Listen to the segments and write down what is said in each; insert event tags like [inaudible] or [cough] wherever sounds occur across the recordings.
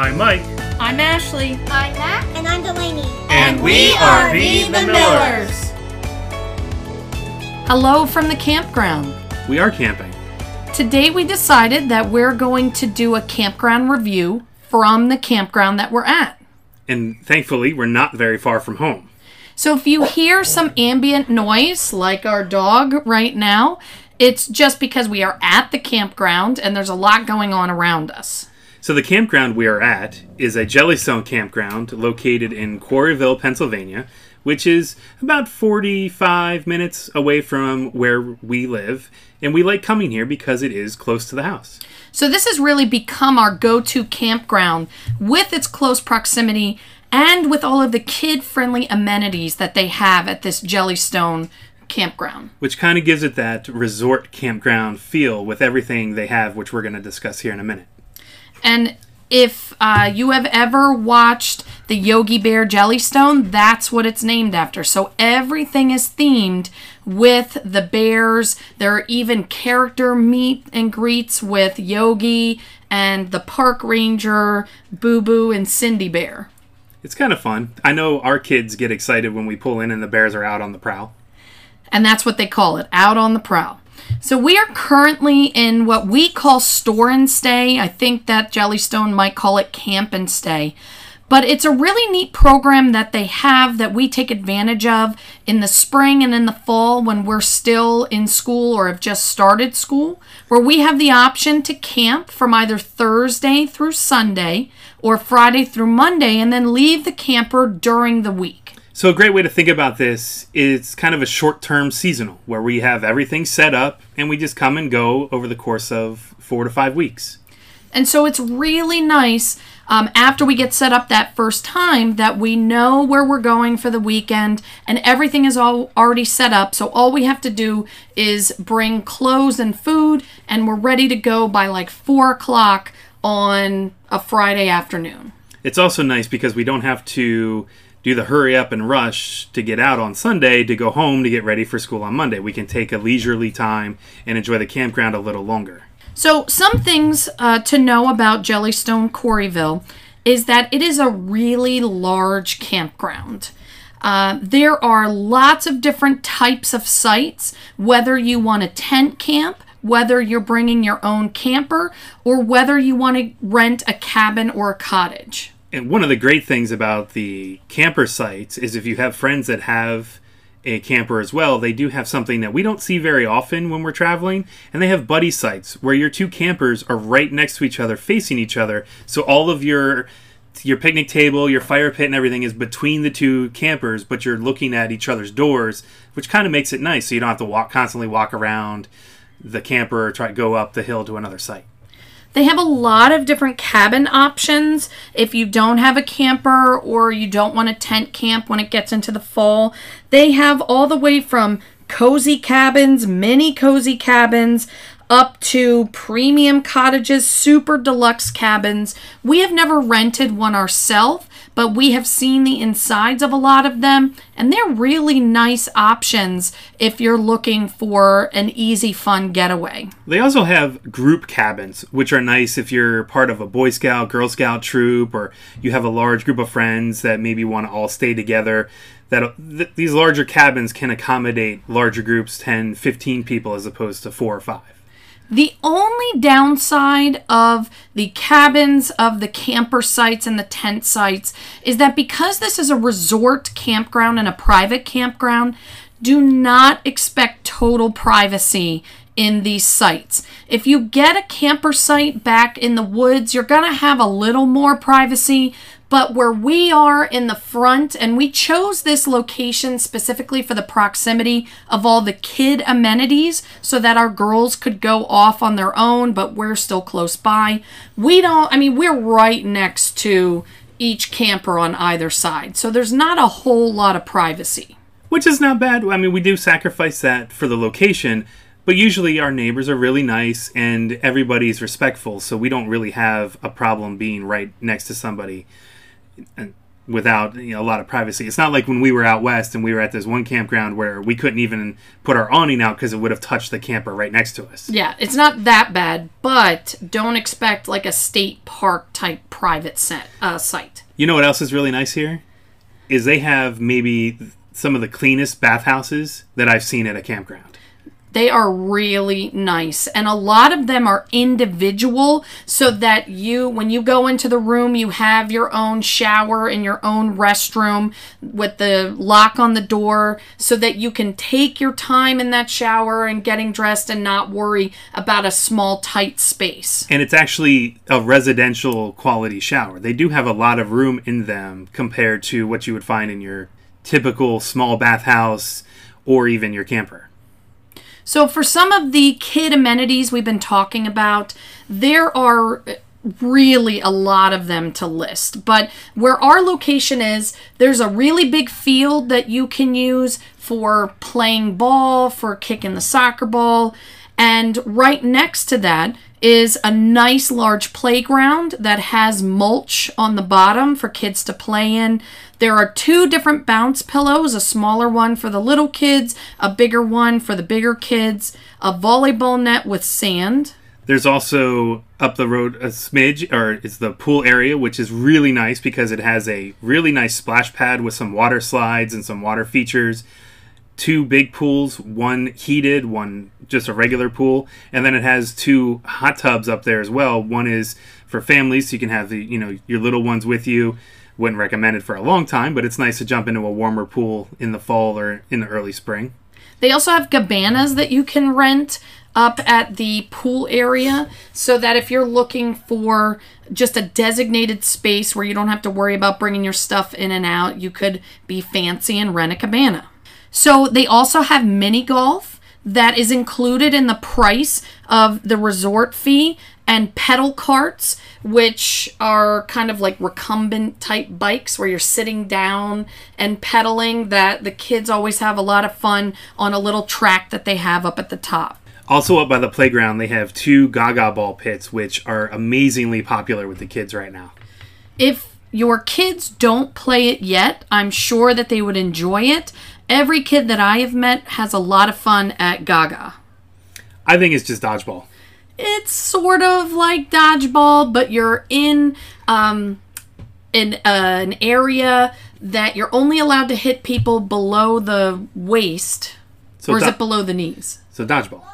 I'm Mike. I'm Ashley. I'm Mac. And I'm Delaney. And we are the the Millers. Hello from the campground. We are camping. Today we decided that we're going to do a campground review from the campground that we're at. And thankfully, we're not very far from home. So if you hear some ambient noise, like our dog right now, it's just because we are at the campground and there's a lot going on around us. So, the campground we are at is a Jellystone campground located in Quarryville, Pennsylvania, which is about 45 minutes away from where we live. And we like coming here because it is close to the house. So this has really become our go-to campground with its close proximity and with all of the kid-friendly amenities that they have at this Jellystone campground. Which kind of gives it that resort campground feel with everything they have, which we're going to discuss here in a minute. And if uh, you have ever watched the Yogi Bear Jellystone, that's what it's named after. So everything is themed with the bears. There are even character meet and greets with Yogi and the park ranger, Boo Boo, and Cindy Bear. It's kind of fun. I know our kids get excited when we pull in and the bears are out on the prowl. And that's what they call it out on the prowl. So we are currently in what we call store and stay. I think that Jellystone might call it camp and stay. But it's a really neat program that they have that we take advantage of in the spring and in the fall when we're still in school or have just started school, where we have the option to camp from either Thursday through Sunday or Friday through Monday and then leave the camper during the week. So, a great way to think about this is kind of a short term seasonal where we have everything set up and we just come and go over the course of four to five weeks. And so it's really nice um, after we get set up that first time that we know where we're going for the weekend and everything is all already set up. So all we have to do is bring clothes and food and we're ready to go by like four o'clock on a Friday afternoon. It's also nice because we don't have to do the hurry up and rush to get out on Sunday to go home to get ready for school on Monday. We can take a leisurely time and enjoy the campground a little longer. So, some things uh, to know about Jellystone Quarryville is that it is a really large campground. Uh, there are lots of different types of sites, whether you want a tent camp, whether you're bringing your own camper, or whether you want to rent a cabin or a cottage. And one of the great things about the camper sites is if you have friends that have a camper as well, they do have something that we don't see very often when we're traveling, and they have buddy sites where your two campers are right next to each other, facing each other. So all of your your picnic table, your fire pit, and everything is between the two campers, but you're looking at each other's doors, which kind of makes it nice. So you don't have to walk constantly walk around the camper or try to go up the hill to another site. They have a lot of different cabin options if you don't have a camper or you don't want a tent camp when it gets into the fall. They have all the way from cozy cabins, mini cozy cabins, up to premium cottages, super deluxe cabins. We have never rented one ourselves, but we have seen the insides of a lot of them, and they're really nice options if you're looking for an easy, fun getaway. They also have group cabins, which are nice if you're part of a Boy Scout, Girl Scout troop, or you have a large group of friends that maybe want to all stay together that th- these larger cabins can accommodate larger groups 10 15 people as opposed to four or five the only downside of the cabins, of the camper sites, and the tent sites is that because this is a resort campground and a private campground, do not expect total privacy in these sites. If you get a camper site back in the woods, you're going to have a little more privacy, but where we are in the front, and we chose this location specifically for the proximity of all the kid amenities so that our girls could go off on their own, but we're still close by. We don't, I mean, we're right next to each camper on either side, so there's not a whole lot of privacy. Which is not bad. I mean, we do sacrifice that for the location, but usually our neighbors are really nice and everybody's respectful, so we don't really have a problem being right next to somebody without you know, a lot of privacy. It's not like when we were out west and we were at this one campground where we couldn't even put our awning out because it would have touched the camper right next to us. Yeah, it's not that bad, but don't expect like a state park type private set uh, site. You know what else is really nice here? Is they have maybe some of the cleanest bathhouses that I've seen at a campground. They are really nice. And a lot of them are individual so that you, when you go into the room, you have your own shower and your own restroom with the lock on the door so that you can take your time in that shower and getting dressed and not worry about a small, tight space. And it's actually a residential quality shower. They do have a lot of room in them compared to what you would find in your typical small bathhouse or even your camper. So, for some of the kid amenities we've been talking about, there are really a lot of them to list. But where our location is, there's a really big field that you can use for playing ball, for kicking the soccer ball. And right next to that is a nice large playground that has mulch on the bottom for kids to play in. There are two different bounce pillows a smaller one for the little kids, a bigger one for the bigger kids, a volleyball net with sand. There's also up the road a smidge, or it's the pool area, which is really nice because it has a really nice splash pad with some water slides and some water features two big pools, one heated, one just a regular pool, and then it has two hot tubs up there as well. One is for families, so you can have the you know your little ones with you. Wouldn't recommend it for a long time, but it's nice to jump into a warmer pool in the fall or in the early spring. They also have cabanas that you can rent up at the pool area so that if you're looking for just a designated space where you don't have to worry about bringing your stuff in and out, you could be fancy and rent a cabana. So they also have mini golf that is included in the price of the resort fee and pedal carts which are kind of like recumbent type bikes where you're sitting down and pedaling that the kids always have a lot of fun on a little track that they have up at the top. Also up by the playground they have two gaga ball pits which are amazingly popular with the kids right now. If your kids don't play it yet, I'm sure that they would enjoy it Every kid that I have met has a lot of fun at Gaga. I think it's just dodgeball. It's sort of like dodgeball, but you're in um, in uh, an area that you're only allowed to hit people below the waist, so or is do- it below the knees? So dodgeball.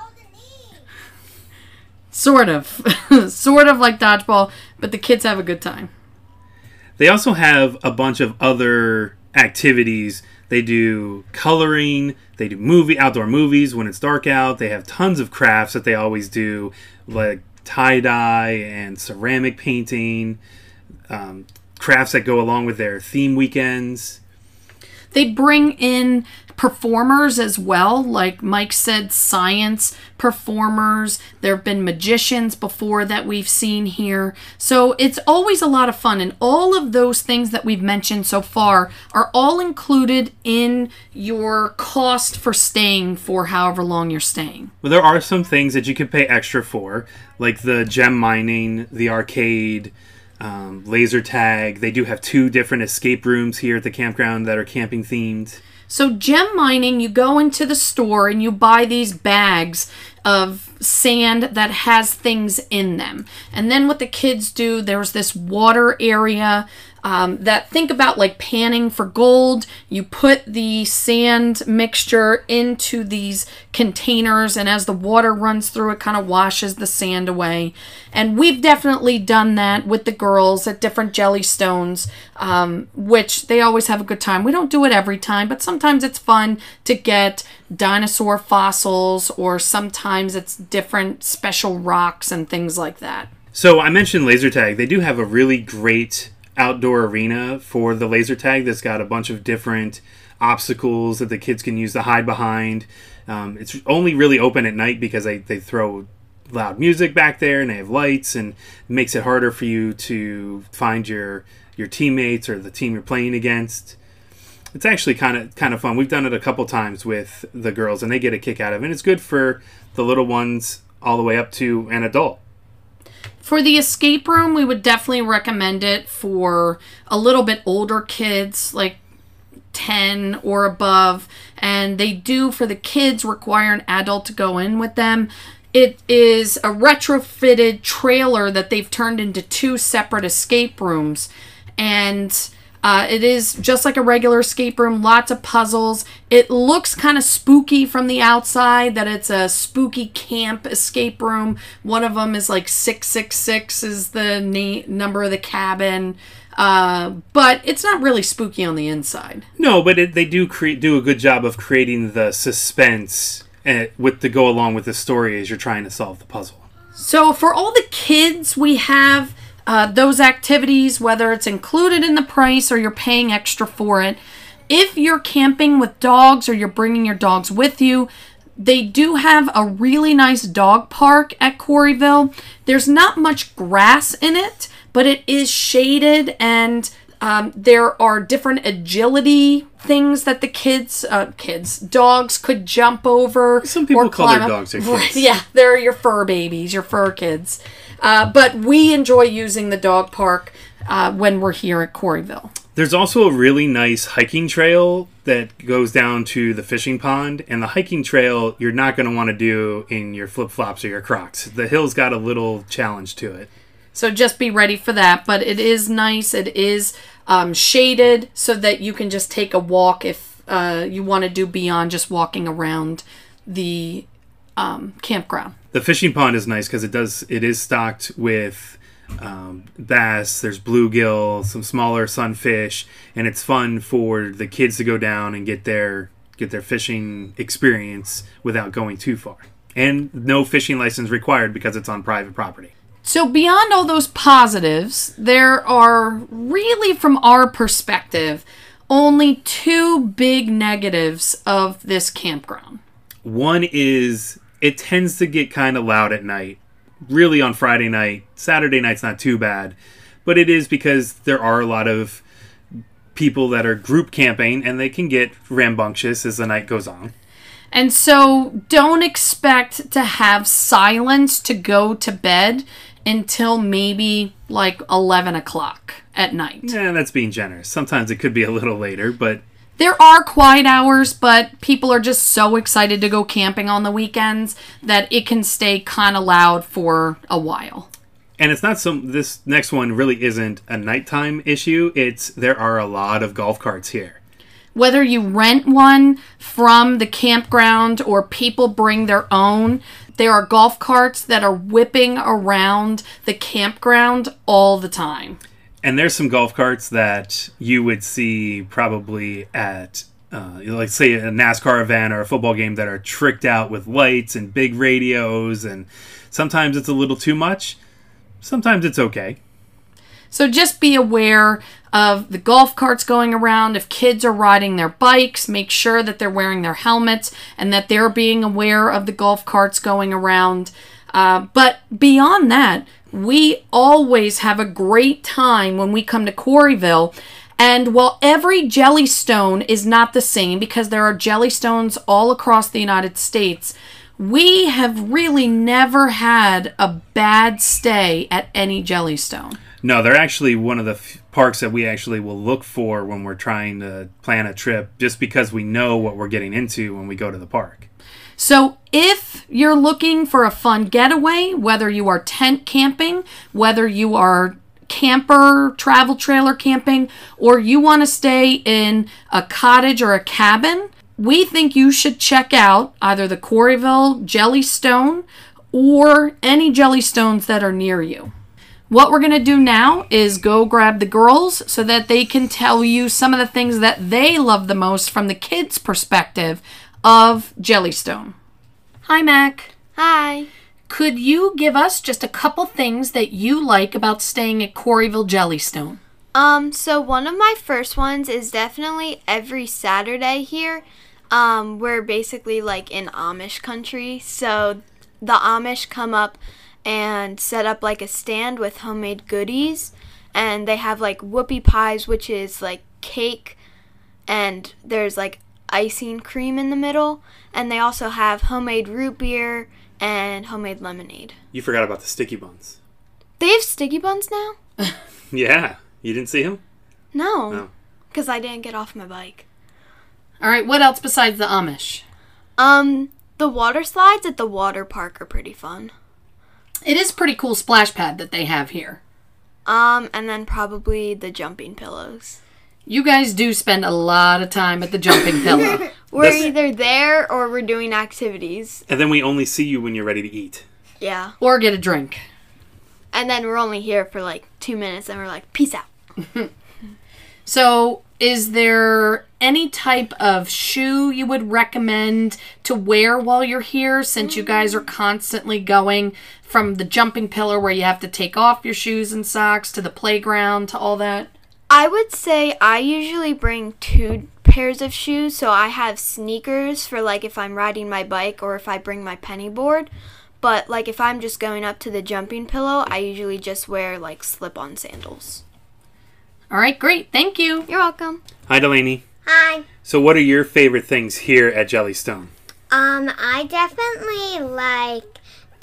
Sort of, [laughs] sort of like dodgeball, but the kids have a good time. They also have a bunch of other activities they do coloring. They do movie outdoor movies when it's dark out. They have tons of crafts that they always do, like tie dye and ceramic painting, um, crafts that go along with their theme weekends. They bring in performers as well. Like Mike said, science performers. There have been magicians before that we've seen here. So it's always a lot of fun. And all of those things that we've mentioned so far are all included in your cost for staying for however long you're staying. Well, there are some things that you could pay extra for, like the gem mining, the arcade. Um, laser tag. They do have two different escape rooms here at the campground that are camping themed. So, gem mining, you go into the store and you buy these bags of sand that has things in them. And then what the kids do, there's this water area um, that think about like panning for gold. You put the sand mixture into these containers, and as the water runs through, it kind of washes the sand away. And we've definitely done that with the girls at different Jellystones, um, which they always have a good time. We don't do it every time, but sometimes it's fun to get dinosaur fossils, or sometimes it's different special rocks and things like that. So I mentioned laser tag. They do have a really great outdoor arena for the laser tag that's got a bunch of different obstacles that the kids can use to hide behind. Um, it's only really open at night because they, they throw loud music back there and they have lights and makes it harder for you to find your your teammates or the team you're playing against. It's actually kind of kind of fun. We've done it a couple times with the girls and they get a kick out of it. And it's good for the little ones all the way up to an adult For the escape room, we would definitely recommend it for a little bit older kids, like 10 or above. And they do, for the kids, require an adult to go in with them. It is a retrofitted trailer that they've turned into two separate escape rooms. And uh, it is just like a regular escape room, lots of puzzles. It looks kind of spooky from the outside, that it's a spooky camp escape room. One of them is like 666 is the na- number of the cabin. Uh, but it's not really spooky on the inside. No, but it, they do create do a good job of creating the suspense uh, with to go along with the story as you're trying to solve the puzzle. So for all the kids, we have uh, those activities, whether it's included in the price or you're paying extra for it. If you're camping with dogs or you're bringing your dogs with you, they do have a really nice dog park at Quarryville. There's not much grass in it, but it is shaded and um, there are different agility things that the kids, uh, kids, dogs could jump over. Some people or call their up. dogs their [laughs] kids. Yeah, they're your fur babies, your fur kids. Uh, but we enjoy using the dog park uh, when we're here at Quarryville. There's also a really nice hiking trail that goes down to the fishing pond, and the hiking trail you're not going to want to do in your flip flops or your Crocs. The hill's got a little challenge to it. So just be ready for that. But it is nice. It is um, shaded so that you can just take a walk if uh, you want to do beyond just walking around the um, campground. The fishing pond is nice because it does it is stocked with um, bass. There's bluegill, some smaller sunfish, and it's fun for the kids to go down and get their get their fishing experience without going too far. And no fishing license required because it's on private property. So, beyond all those positives, there are really, from our perspective, only two big negatives of this campground. One is it tends to get kind of loud at night. Really on Friday night. Saturday night's not too bad. But it is because there are a lot of people that are group camping and they can get rambunctious as the night goes on. And so, don't expect to have silence to go to bed until maybe like 11 o'clock at night. Yeah, that's being generous. Sometimes it could be a little later, but There are quiet hours, but people are just so excited to go camping on the weekends that it can stay kind of loud for a while. and it's not some this next one really isn't a nighttime issue. It's there are a lot of golf carts here. Whether you rent one from the campground or people bring their own, there are golf carts that are whipping around the campground all the time. And there's some golf carts that you would see probably at, uh, like, say, a NASCAR event or a football game that are tricked out with lights and big radios. And sometimes it's a little too much. Sometimes it's okay. So just be aware of the golf carts going around. If kids are riding their bikes, make sure that they're wearing their helmets and that they're being aware of the golf carts going around. Uh, but beyond that, we always have a great time when we come to Quarryville. And while every Jellystone is not the same because there are Jellystones all across the United States, we have really never had a bad stay at any Jellystone. No, they're actually one of the f- parks that we actually will look for when we're trying to plan a trip just because we know what we're getting into when we go to the park. So, if you're looking for a fun getaway, whether you are tent camping, whether you are camper, travel trailer camping, or you want to stay in a cottage or a cabin, we think you should check out either the Quarryville Jellystone or any Jellystones that are near you. What we're going to do now is go grab the girls so that they can tell you some of the things that they love the most from the kids' perspective of Jellystone. Hi, Mac. Hi. Could you give us just a couple things that you like about staying at Quarryville Jellystone? Um, so one of my first ones is definitely every Saturday here. Um, we're basically like in Amish country, so the Amish come up and set up like a stand with homemade goodies, and they have like whoopie pies, which is like cake, and there's like icing cream in the middle, and they also have homemade root beer and homemade lemonade. You forgot about the sticky buns. They have sticky buns now? [laughs] Yeah. You didn't see him? No. No. Because I didn't get off my bike. All right, what else besides the Amish? Um, the water slides at the water park are pretty fun. It is pretty cool splash pad that they have here. Um, and then probably the jumping pillows. You guys do spend a lot of time at the jumping [laughs] pillow. We're That's- either there or we're doing activities. And then we only see you when you're ready to eat. Yeah. or get a drink. And then we're only here for like two minutes and we're like, peace out. [laughs] So, is there any type of shoe you would recommend to wear while you're here since you guys are mm. constantly going from the jumping pillar where you have to take off your shoes and socks to the playground to all that? I would say I usually bring two pairs of shoes. So I have sneakers for like if I'm riding my bike or if I bring my penny board. But like if I'm just going up to the jumping pillow, I usually just wear like slip on sandals. All right, great. Thank you. You're welcome. Hi, Delaney. Hi. So, what are your favorite things here at Jellystone? Um, I definitely like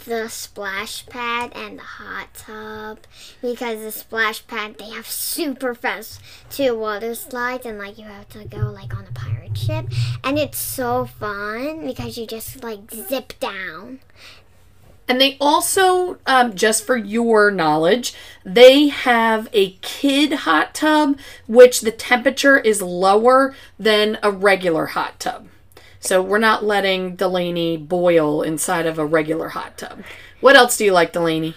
the splash pad and the hot tub because the splash pad they have super fast two water slides and like you have to go like on a pirate ship and it's so fun because you just like zip down. And they also, um, just for your knowledge, they have a kid hot tub, which the temperature is lower than a regular hot tub. So we're not letting Delaney boil inside of a regular hot tub. What else do you like, Delaney?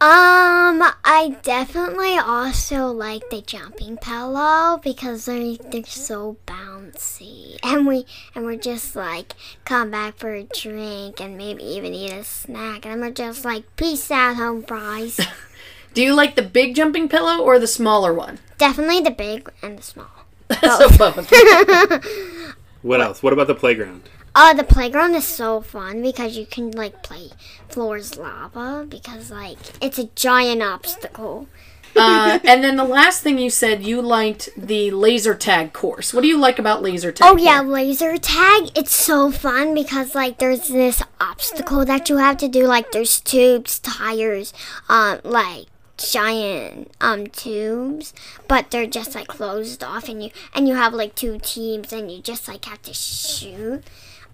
Um, I definitely also like the jumping pillow because they're they're so bouncy, and we and we're just like come back for a drink and maybe even eat a snack, and we're just like peace out, home fries. [laughs] Do you like the big jumping pillow or the smaller one? definitely the big and the small. [laughs] so both. [laughs] What else? What about the playground? Oh, the playground is so fun because you can like play floors lava because like it's a giant obstacle. uh, [laughs] and then the last thing you said, you liked the laser tag course. What do you like about laser tag? Oh yeah, laser tag. It's so fun because like there's this obstacle that you have to do. Like there's tubes, tires, um, like giant um tubes, but they're just like closed off, and you and you have like two teams, and you just like have to shoot.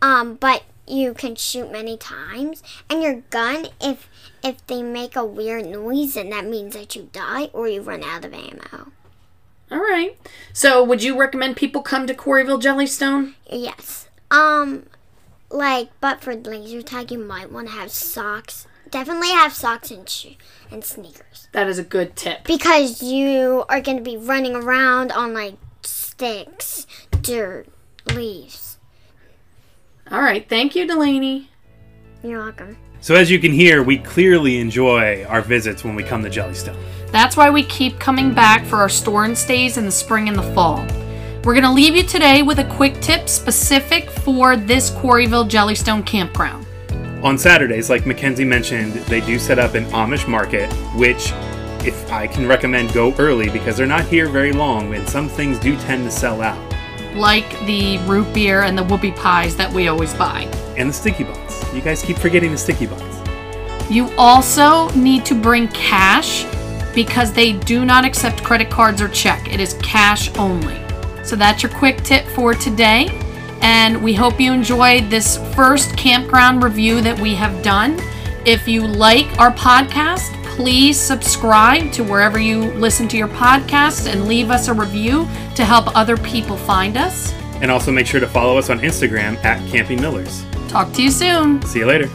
Um, but you can shoot many times, and your gun if if they make a weird noise, then that means that you die or you run out of ammo. All right. So, would you recommend people come to Quarryville Jellystone? Yes. Um, like, but for laser tag, you might want to have socks. Definitely have socks and shoe and sneakers That is a good tip. because you are going to be running around on like sticks, dirt, leaves. All right. Thank you, Delaney. You're welcome. So, as you can hear, we clearly enjoy our visits when we come to Jellystone. That's why we keep coming back for our store and stays in the spring and the fall. We're going to leave you today with a quick tip specific for this Quarryville Jellystone campground. On Saturdays, like Mackenzie mentioned, they do set up an Amish market, which, if I can recommend, go early because they're not here very long and some things do tend to sell out. Like the root beer and the whoopie pies that we always buy. And the sticky buns. You guys keep forgetting the sticky buns. You also need to bring cash because they do not accept credit cards or check. It is cash only. So that's your quick tip for today. And we hope you enjoyed this first campground review that we have done. If you like our podcast, please subscribe to wherever you listen to your podcasts and leave us a review to help other people find us. And also make sure to follow us on Instagram at Camping Millers. Talk to you soon. See you later.